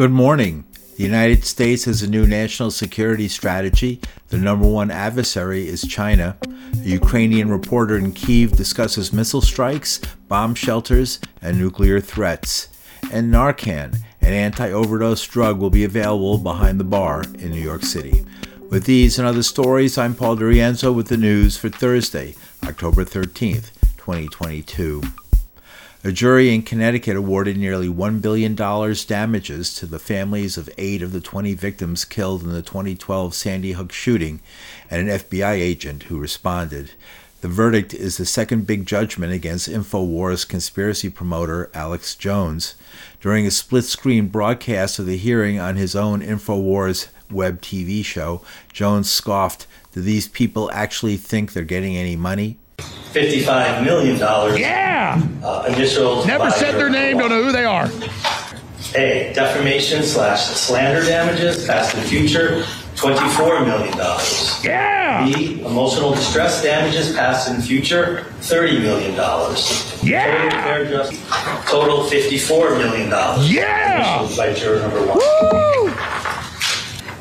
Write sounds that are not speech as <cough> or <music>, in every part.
Good morning. The United States has a new national security strategy. The number one adversary is China. A Ukrainian reporter in Kiev discusses missile strikes, bomb shelters, and nuclear threats. And Narcan, an anti overdose drug, will be available behind the bar in New York City. With these and other stories, I'm Paul DiRienzo with the news for Thursday, October 13th, 2022. A jury in Connecticut awarded nearly $1 billion damages to the families of eight of the 20 victims killed in the 2012 Sandy Hook shooting and an FBI agent who responded. The verdict is the second big judgment against InfoWars conspiracy promoter Alex Jones. During a split screen broadcast of the hearing on his own InfoWars web TV show, Jones scoffed, Do these people actually think they're getting any money? $55 million. Yeah! Uh, initial. Never said their name, don't know who they are. A. Defamation slash slander damages, past and future, $24 million. Yeah! B. Emotional distress damages, past and future, $30 million. Yeah! Total total $54 million. Yeah! By juror number one. Woo!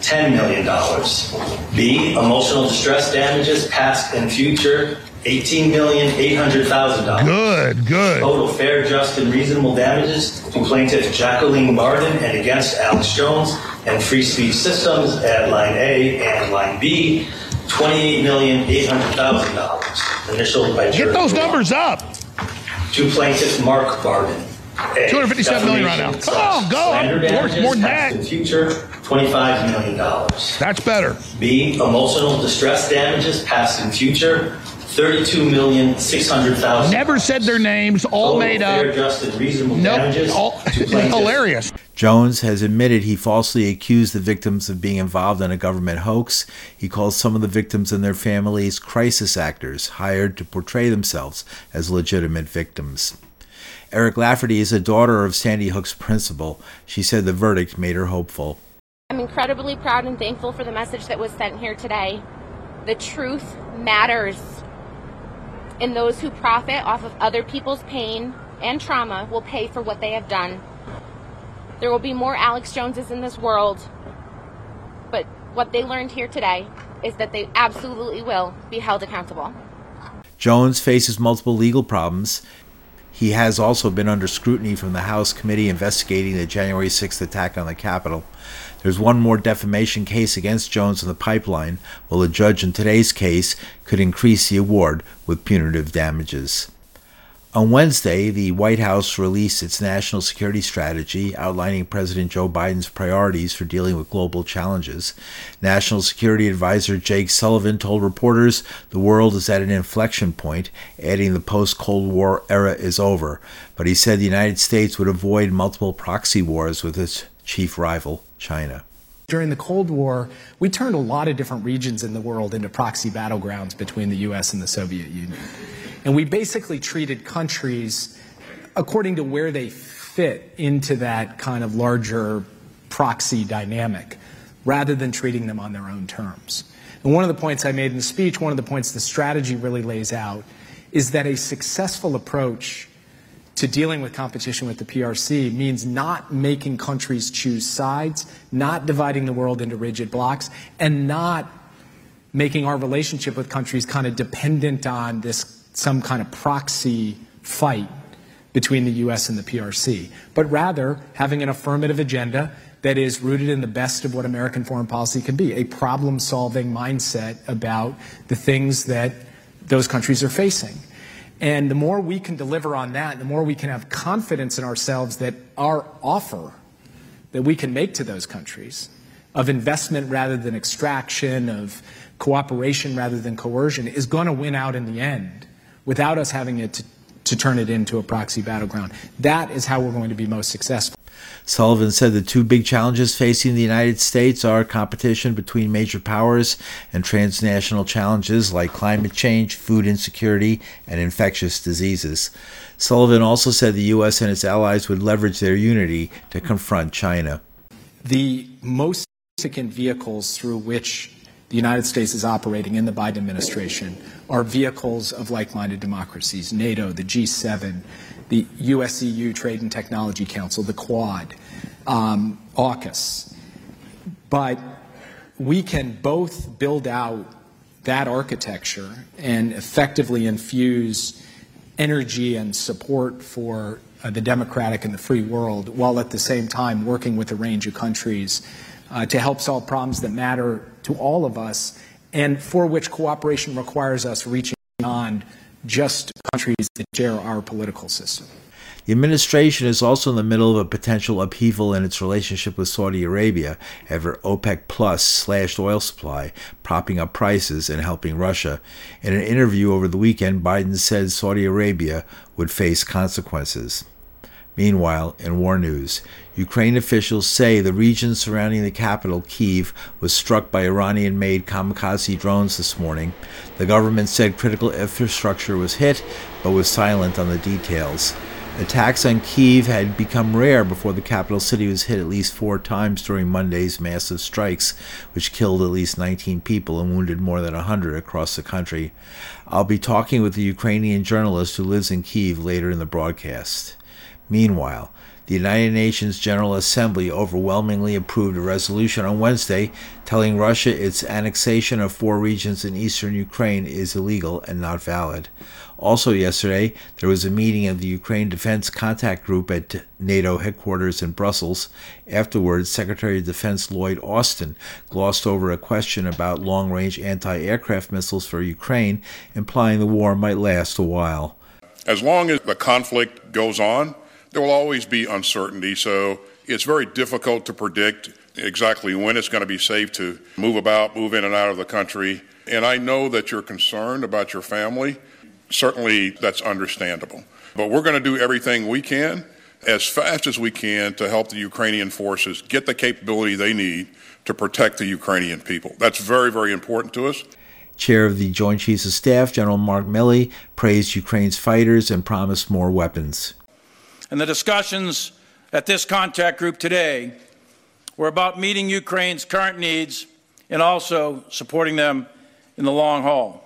$10 million. B. Emotional distress damages, past and future, $18,800,000. Good, good. Total fair, just, and reasonable damages to plaintiff Jacqueline Barden and against Alex Jones and Free Speech Systems at line A and line B, $28,800,000. Initialed by Get those number numbers up. To plaintiff Mark Barden. A, 257 million right now. Come on, go. Damages, more than past that. and future, $25 million. That's better. B, emotional distress damages, past and future, 32,600,000. Never said their names, all Total made fair, up. just, and reasonable Nope, damages all <laughs> hilarious. Jones has admitted he falsely accused the victims of being involved in a government hoax. He calls some of the victims and their families crisis actors hired to portray themselves as legitimate victims. Erica Lafferty is a daughter of Sandy Hook's principal. She said the verdict made her hopeful. I'm incredibly proud and thankful for the message that was sent here today. The truth matters. And those who profit off of other people's pain and trauma will pay for what they have done. There will be more Alex Joneses in this world. But what they learned here today is that they absolutely will be held accountable. Jones faces multiple legal problems. He has also been under scrutiny from the House committee investigating the January 6th attack on the Capitol. There's one more defamation case against Jones in the pipeline, while a judge in today's case could increase the award with punitive damages. On Wednesday, the White House released its national security strategy outlining President Joe Biden's priorities for dealing with global challenges. National Security Advisor Jake Sullivan told reporters the world is at an inflection point, adding the post Cold War era is over. But he said the United States would avoid multiple proxy wars with its chief rival, China. During the Cold War, we turned a lot of different regions in the world into proxy battlegrounds between the US and the Soviet Union. And we basically treated countries according to where they fit into that kind of larger proxy dynamic rather than treating them on their own terms. And one of the points I made in the speech, one of the points the strategy really lays out, is that a successful approach to dealing with competition with the PRC means not making countries choose sides, not dividing the world into rigid blocks, and not making our relationship with countries kind of dependent on this some kind of proxy fight between the US and the PRC, but rather having an affirmative agenda that is rooted in the best of what American foreign policy can be, a problem solving mindset about the things that those countries are facing. And the more we can deliver on that, the more we can have confidence in ourselves that our offer that we can make to those countries of investment rather than extraction, of cooperation rather than coercion, is going to win out in the end without us having it to, to turn it into a proxy battleground. That is how we're going to be most successful. Sullivan said the two big challenges facing the United States are competition between major powers and transnational challenges like climate change, food insecurity, and infectious diseases. Sullivan also said the U.S. and its allies would leverage their unity to confront China. The most significant vehicles through which the United States is operating in the Biden administration are vehicles of like minded democracies NATO, the G7, the US EU Trade and Technology Council, the Quad. um, AUKUS. But we can both build out that architecture and effectively infuse energy and support for uh, the democratic and the free world, while at the same time working with a range of countries uh, to help solve problems that matter to all of us and for which cooperation requires us reaching beyond just countries that share our political system. The administration is also in the middle of a potential upheaval in its relationship with Saudi Arabia after OPEC Plus slashed oil supply, propping up prices and helping Russia. In an interview over the weekend, Biden said Saudi Arabia would face consequences. Meanwhile, in war news, Ukraine officials say the region surrounding the capital, Kiev, was struck by Iranian made kamikaze drones this morning. The government said critical infrastructure was hit, but was silent on the details. Attacks on Kiev had become rare before the capital city was hit at least four times during Monday's massive strikes, which killed at least 19 people and wounded more than 100 across the country. I'll be talking with a Ukrainian journalist who lives in Kiev later in the broadcast. Meanwhile, the United Nations General Assembly overwhelmingly approved a resolution on Wednesday telling Russia its annexation of four regions in eastern Ukraine is illegal and not valid. Also, yesterday, there was a meeting of the Ukraine Defense Contact Group at NATO headquarters in Brussels. Afterwards, Secretary of Defense Lloyd Austin glossed over a question about long range anti aircraft missiles for Ukraine, implying the war might last a while. As long as the conflict goes on, there will always be uncertainty. So it's very difficult to predict exactly when it's going to be safe to move about, move in and out of the country. And I know that you're concerned about your family certainly that's understandable. But we're going to do everything we can as fast as we can to help the Ukrainian forces get the capability they need to protect the Ukrainian people. That's very, very important to us. Chair of the Joint Chiefs of Staff, General Mark Milley, praised Ukraine's fighters and promised more weapons. And the discussions at this contact group today were about meeting Ukraine's current needs and also supporting them in the long haul.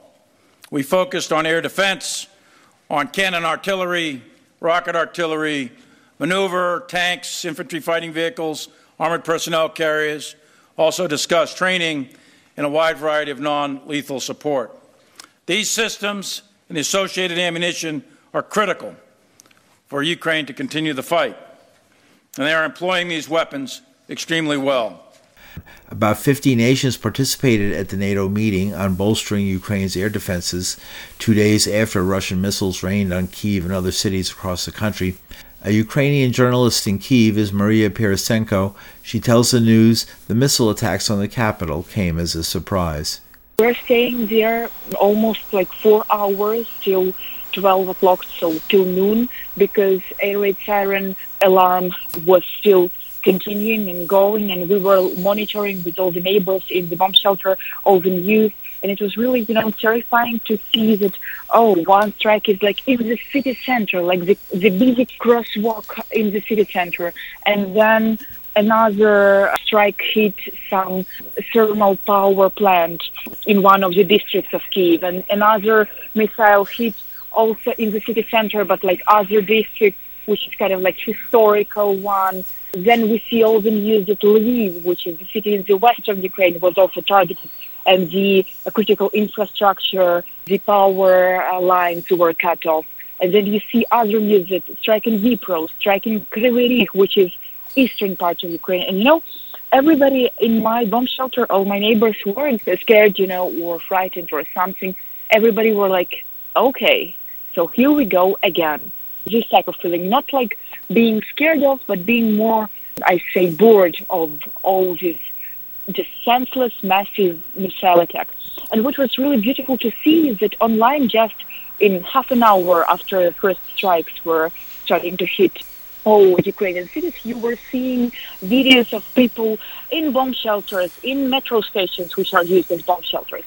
We focused on air defense, on cannon artillery, rocket artillery, maneuver, tanks, infantry fighting vehicles, armored personnel carriers, also discussed training and a wide variety of non lethal support. These systems and the associated ammunition are critical for Ukraine to continue the fight, and they are employing these weapons extremely well. About 50 nations participated at the NATO meeting on bolstering Ukraine's air defenses two days after Russian missiles rained on Kiev and other cities across the country. A Ukrainian journalist in Kiev is Maria Pirasenko. She tells the news the missile attacks on the capital came as a surprise. We're staying there almost like four hours till 12 o'clock, so till noon, because air raid siren alarm was still continuing and going, and we were monitoring with all the neighbors in the bomb shelter, all the news, and it was really, you know, terrifying to see that, oh, one strike is like in the city center, like the, the busy crosswalk in the city center, and then another strike hit some thermal power plant in one of the districts of Kiev, and another missile hit also in the city center, but like other districts, which is kind of like historical one then we see all the news that Lviv, which is the city in the western Ukraine, was also targeted, and the critical infrastructure, the power uh, lines were cut off. And then you see other news that striking Dnipro, striking Kryvyi which is eastern part of Ukraine. And you know, everybody in my bomb shelter, all my neighbors weren't scared, you know, or frightened or something, everybody were like, okay, so here we go again. This type of feeling, not like being scared of, but being more, I say, bored of all these just senseless, massive missile attacks. And what was really beautiful to see is that online, just in half an hour after the first strikes were starting to hit all Ukrainian cities, you were seeing videos of people in bomb shelters, in metro stations, which are used as bomb shelters,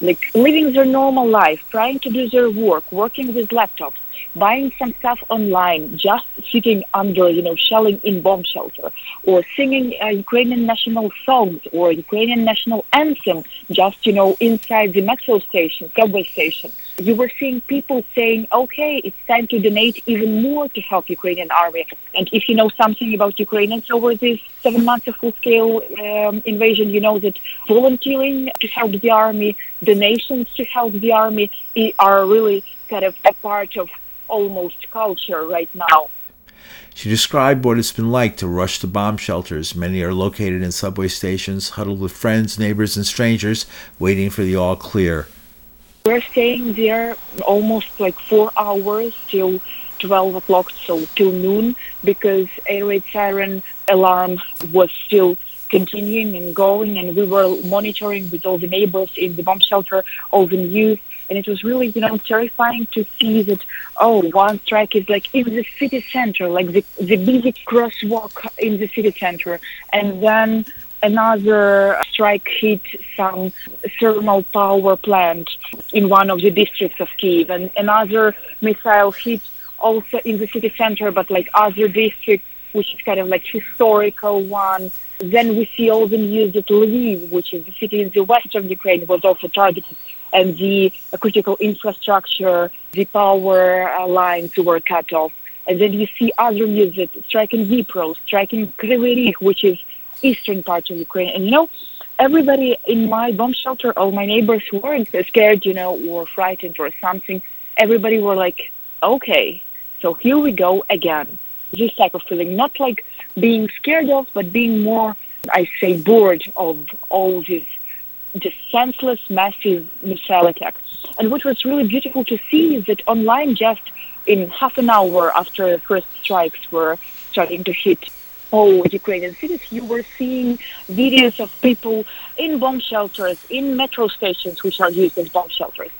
like living their normal life, trying to do their work, working with laptops, buying some stuff online, just sitting under, you know, shelling in bomb shelter, or singing uh, Ukrainian national songs or Ukrainian national anthem, just, you know, inside the metro station, subway station. You were seeing people saying, okay, it's time to donate even more to help Ukrainian army. And if you know something about Ukrainians over these seven months of full-scale um, invasion, you know that volunteering to help the army, donations to help the army are really kind of a part of almost culture right now. She described what it's been like to rush to bomb shelters. Many are located in subway stations, huddled with friends, neighbors, and strangers, waiting for the all clear. We're staying there almost like four hours till 12 o'clock, so till noon, because air raid siren alarm was still continuing and going, and we were monitoring with all the neighbors in the bomb shelter, all the news, and it was really, you know, terrifying to see that, oh, one strike is like in the city center, like the, the busy crosswalk in the city center, and then another strike hit some thermal power plant in one of the districts of Kiev, and another missile hit also in the city center, but like other districts, which is kind of like historical one. Then we see all the news that Lviv, which is the city in the western Ukraine, was also targeted, and the critical infrastructure, the power uh, lines were cut off. And then you see other news that striking Dnipro, striking Kryvyi which is eastern part of Ukraine. And you know, everybody in my bomb shelter, all my neighbors who weren't scared, you know, or frightened or something, everybody were like, okay, so here we go again. This type of feeling, not like being scared of, but being more, I say, bored of all this senseless, massive missile attacks. And what was really beautiful to see is that online, just in half an hour after the first strikes were starting to hit Oh, all Ukrainian cities, you were seeing videos of people in bomb shelters, in metro stations, which are used as bomb shelters,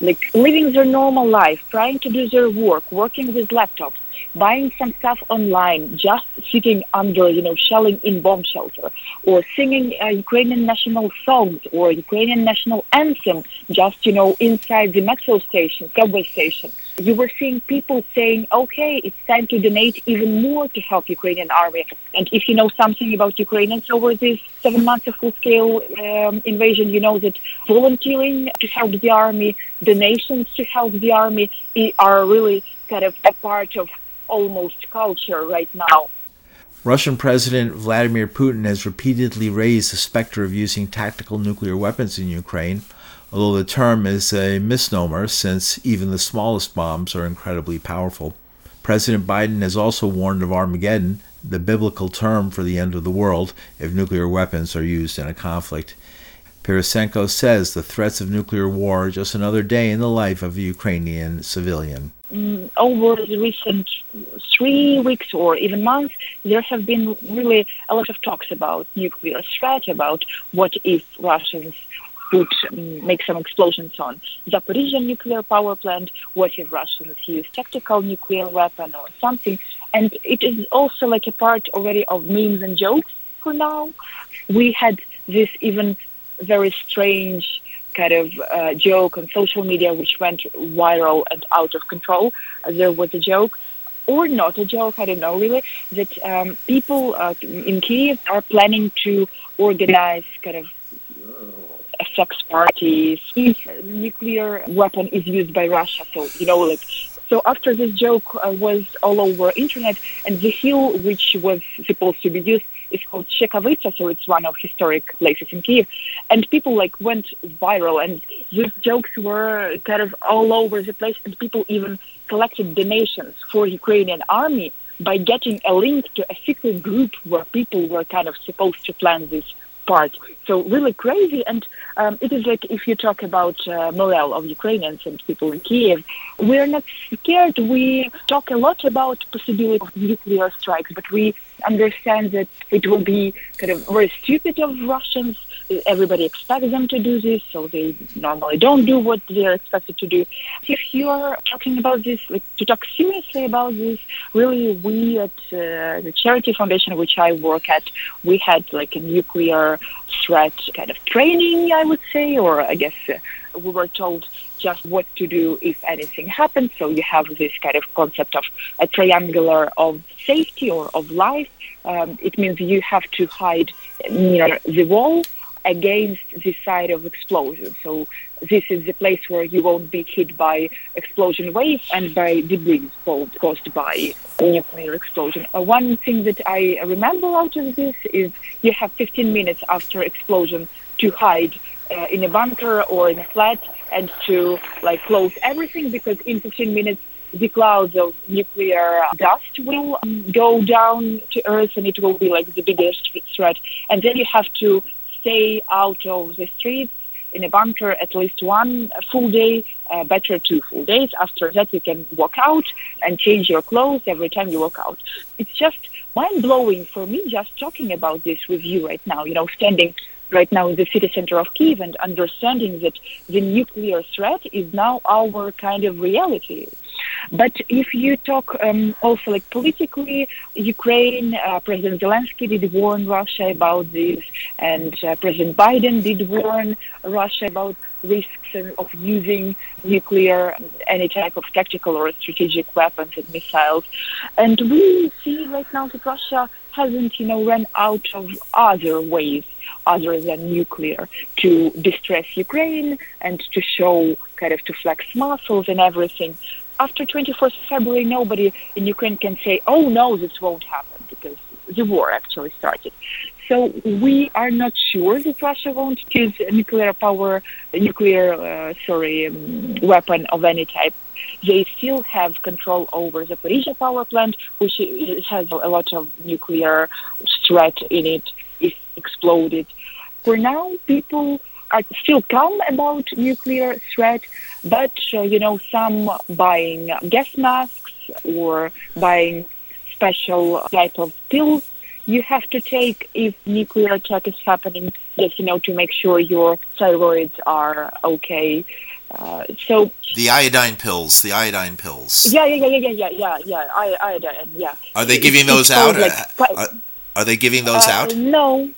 like living their normal life, trying to do their work, working with laptops, buying some stuff online, just sitting under, you know, shelling in bomb shelter, or singing uh, Ukrainian national songs or Ukrainian national anthem, just, you know, inside the metro station, subway station. You were seeing people saying, okay, it's time to donate even more to help Ukrainian army. And if you know something about Ukrainians over these seven months of full-scale um, invasion, you know that volunteering to help the army, donations to help the army are really kind of a part of almost culture right now. Russian President Vladimir Putin has repeatedly raised the specter of using tactical nuclear weapons in Ukraine, although the term is a misnomer since even the smallest bombs are incredibly powerful. President Biden has also warned of Armageddon, the biblical term for the end of the world, if nuclear weapons are used in a conflict. Porosenko says the threats of nuclear war are just another day in the life of a Ukrainian civilian. Mm, over the recent three weeks or even months, there have been really a lot of talks about nuclear threat, about what if Russians would mm, make some explosions on Zaporizhia nuclear power plant, what if Russians use tactical nuclear weapon or something. And it is also like a part already of memes and jokes for now. We had this even very strange kind of uh, joke on social media which went viral and out of control. Uh, there was a joke, or not a joke, I don't know really, that um, people uh, in Kiev are planning to organize kind of uh, sex parties if nuclear weapon is used by Russia. So, you know, like so after this joke uh, was all over internet, and the hill which was supposed to be used is called Shchekavytsia, so it's one of historic places in Kiev. And people like went viral, and these jokes were kind of all over the place, and people even collected donations for Ukrainian army by getting a link to a secret group where people were kind of supposed to plan this part. So really crazy, and um, it is like if you talk about uh, morale of Ukrainians and people in Kiev, we're not scared. We talk a lot about possibility of nuclear strikes, but we understand that it will be kind of very stupid of Russians. Everybody expects them to do this, so they normally don't do what they're expected to do. If you are talking about this, like to talk seriously about this, really, we at uh, the charity foundation which I work at, we had like a nuclear threat kind of training, I would say, or I guess uh, we were told just what to do if anything happens. So you have this kind of concept of a triangular of safety or of life. Um, it means you have to hide near the wall against the side of explosion. So this is the place where you won't be hit by explosion waves and by debris caused by nuclear explosion. Uh, one thing that I remember out of this is you have 15 minutes after explosion to hide uh, in a bunker or in a flat and to like close everything because in 15 minutes the clouds of nuclear dust will um, go down to earth and it will be like the biggest threat and then you have to stay out of the streets in a bunker at least one full day, uh, better two full days. After that, you can walk out and change your clothes every time you walk out. It's just mind blowing for me just talking about this with you right now, you know, standing right now in the city center of Kiev and understanding that the nuclear threat is now our kind of reality. But if you talk um, also like politically, Ukraine, uh, President Zelensky did warn Russia about this, and uh, President Biden did warn Russia about risks of using nuclear, any type of tactical or strategic weapons and missiles. And we see right now that Russia hasn't, you know, run out of other ways other than nuclear to distress Ukraine and to show kind of to flex muscles and everything. After 24th February, nobody in Ukraine can say, oh no, this won't happen because the war actually started. So we are not sure that Russia won't use nuclear power, nuclear, uh, sorry, um, weapon of any type. They still have control over the Zaporizhia power plant, which has a lot of nuclear threat in it. If exploded, for now, people are still calm about nuclear threat, but uh, you know, some buying gas masks or buying special type of pills you have to take if nuclear attack is happening, just you know, to make sure your thyroids are okay. Uh, so the iodine pills, the iodine pills. Yeah, yeah, yeah, yeah, yeah, yeah, yeah. I, iodine, yeah. Are they giving those out? Like, are, are, they giving those uh, out? No,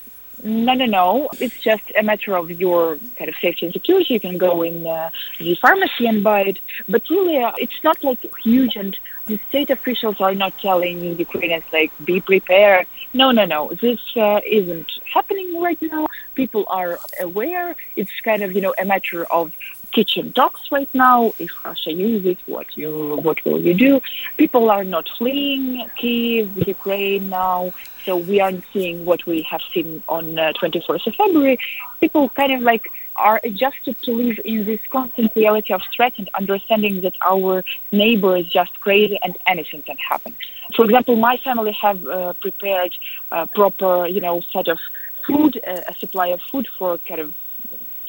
no, no, no. It's just a matter of your kind of safety and security. You can go in uh, the pharmacy and buy it. But really, uh, it's not like huge, and the state officials are not telling Ukrainians, like, be prepared. No, no, no. This uh, isn't happening right now. People are aware. It's kind of, you know, a matter of kitchen talks right now. If Russia uses what you, what will you do? People are not fleeing Kiev, Ukraine now. So we aren't seeing what we have seen on uh, 24th of February. People kind of like are adjusted to live in this constant reality of threat and understanding that our neighbor is just crazy and anything can happen. For example, my family have uh, prepared a proper, you know, set of food, uh, a supply of food for kind of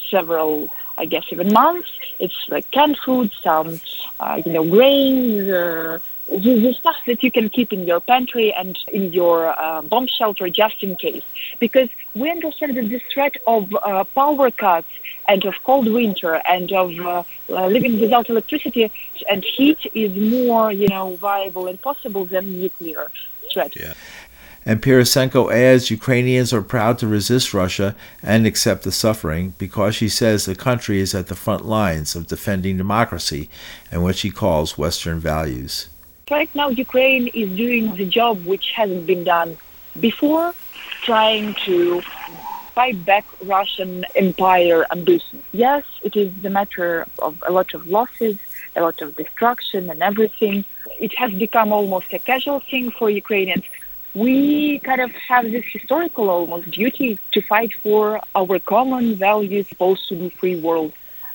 several, I guess, even months. It's like canned food, some, uh, you know, grains, uh, the, stuff that you can keep in your pantry and in your uh, bomb shelter just in case. Because we understand that the threat of uh, power cuts and of cold winter and of uh, uh, living without electricity and heat is more, you know, viable and possible than nuclear threat. Yeah. And Pirasenko adds Ukrainians are proud to resist Russia and accept the suffering because she says the country is at the front lines of defending democracy and what she calls Western values. Right now, Ukraine is doing the job which hasn't been done before, trying to fight back Russian empire ambition. Yes, it is the matter of a lot of losses, a lot of destruction and everything. It has become almost a casual thing for Ukrainians. We kind of have this historical almost duty to fight for our common values, supposed to be free world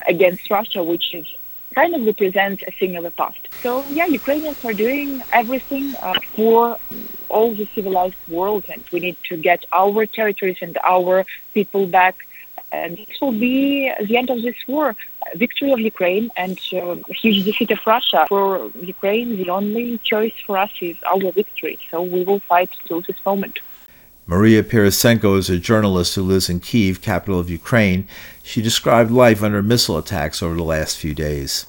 against Russia, which is kind of represents a thing of the past. So yeah, Ukrainians are doing everything uh, for all the civilized world, and we need to get our territories and our people back. And this will be the end of this war, victory of Ukraine and uh, huge defeat of Russia. For Ukraine, the only choice for us is our victory. So we will fight till this moment. Maria Pirasenko is a journalist who lives in Kiev, capital of Ukraine. She described life under missile attacks over the last few days.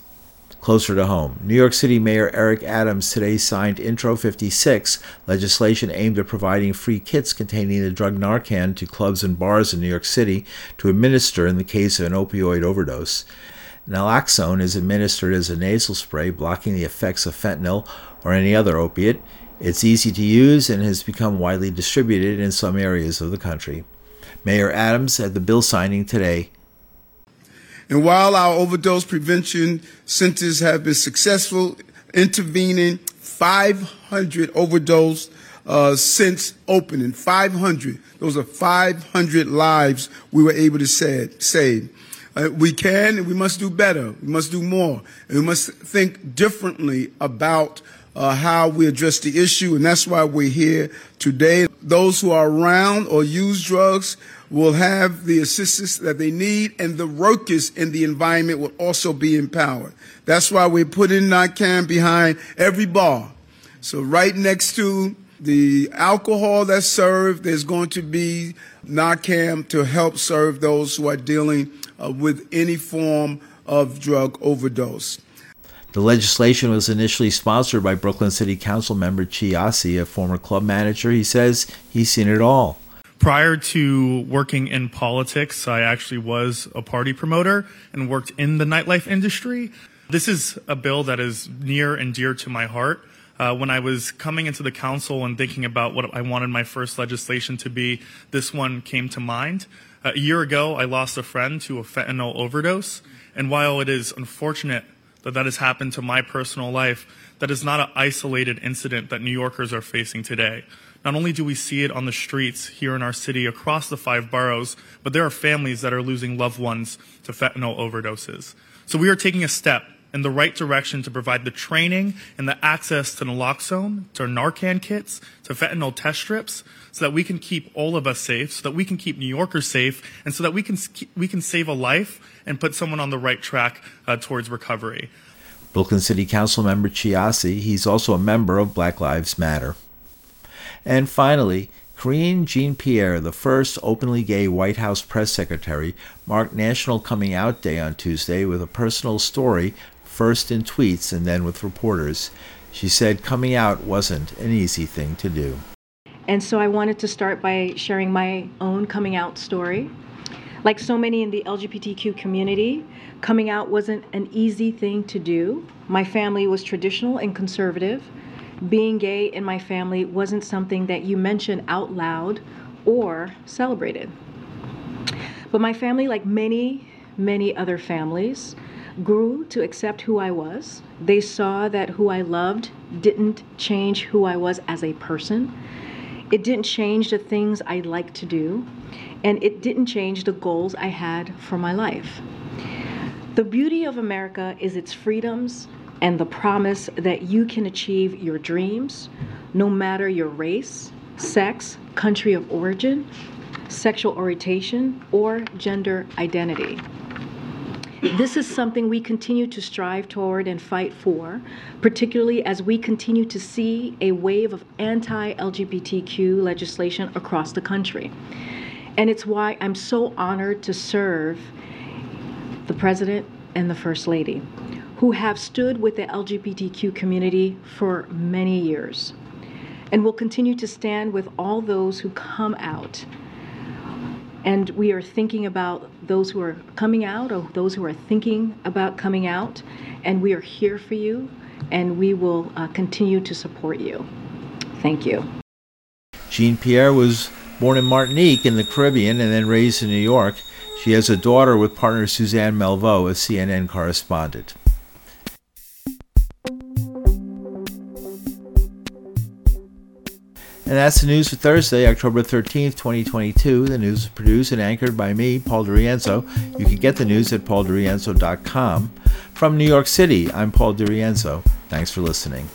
Closer to home, New York City Mayor Eric Adams today signed Intro 56, legislation aimed at providing free kits containing the drug Narcan to clubs and bars in New York City to administer in the case of an opioid overdose. Naloxone is administered as a nasal spray, blocking the effects of fentanyl or any other opiate. It's easy to use and has become widely distributed in some areas of the country. Mayor Adams at the bill signing today. And while our overdose prevention centers have been successful intervening 500 overdose uh, since opening, 500. Those are 500 lives we were able to save. Uh, we can and we must do better. We must do more. And we must think differently about uh, how we address the issue. And that's why we're here today. Those who are around or use drugs will have the assistance that they need, and the workers in the environment will also be empowered. That's why we put in Narcan behind every bar. So right next to the alcohol that's served, there's going to be Narcan to help serve those who are dealing uh, with any form of drug overdose. The legislation was initially sponsored by Brooklyn City Council member Chi Ossé, a former club manager. He says he's seen it all. Prior to working in politics, I actually was a party promoter and worked in the nightlife industry. This is a bill that is near and dear to my heart. Uh, when I was coming into the council and thinking about what I wanted my first legislation to be, this one came to mind. Uh, a year ago, I lost a friend to a fentanyl overdose, and while it is unfortunate that that has happened to my personal life, that is not an isolated incident that New Yorkers are facing today. Not only do we see it on the streets here in our city across the five boroughs, but there are families that are losing loved ones to fentanyl overdoses. So we are taking a step in the right direction to provide the training and the access to naloxone, to Narcan kits, to fentanyl test strips, so that we can keep all of us safe, so that we can keep New Yorkers safe, and so that we can we can save a life and put someone on the right track uh, towards recovery. Brooklyn City Council member Chi Ossé, he's also a member of Black Lives Matter. And finally, Karine Jean Pierre, the first openly gay White House press secretary, marked National Coming Out Day on Tuesday with a personal story, first in tweets and then with reporters. She said coming out wasn't an easy thing to do. And so I wanted to start by sharing my own coming out story. Like so many in the LGBTQ community, coming out wasn't an easy thing to do. My family was traditional and conservative being gay in my family wasn't something that you mentioned out loud or celebrated. But my family, like many, many other families, grew to accept who I was. They saw that who I loved didn't change who I was as a person. It didn't change the things I like to do, and it didn't change the goals I had for my life. The beauty of America is its freedoms and the promise that you can achieve your dreams no matter your race, sex, country of origin, sexual orientation, or gender identity. This is something we continue to strive toward and fight for, particularly as we continue to see a wave of anti LGBTQ legislation across the country. And it's why I'm so honored to serve the President and the First Lady who have stood with the LGBTQ community for many years and will continue to stand with all those who come out. And we are thinking about those who are coming out or those who are thinking about coming out, and we are here for you, and we will uh, continue to support you. Thank you. Jean Pierre was born in Martinique in the Caribbean and then raised in New York. She has a daughter with partner Suzanne Malveaux, a CNN correspondent. And that's the news for Thursday, October 13th, 2022. The news is produced and anchored by me, Paul DiRienzo. You can get the news at pauldirienzo.com. From New York City, I'm Paul DiRienzo. Thanks for listening.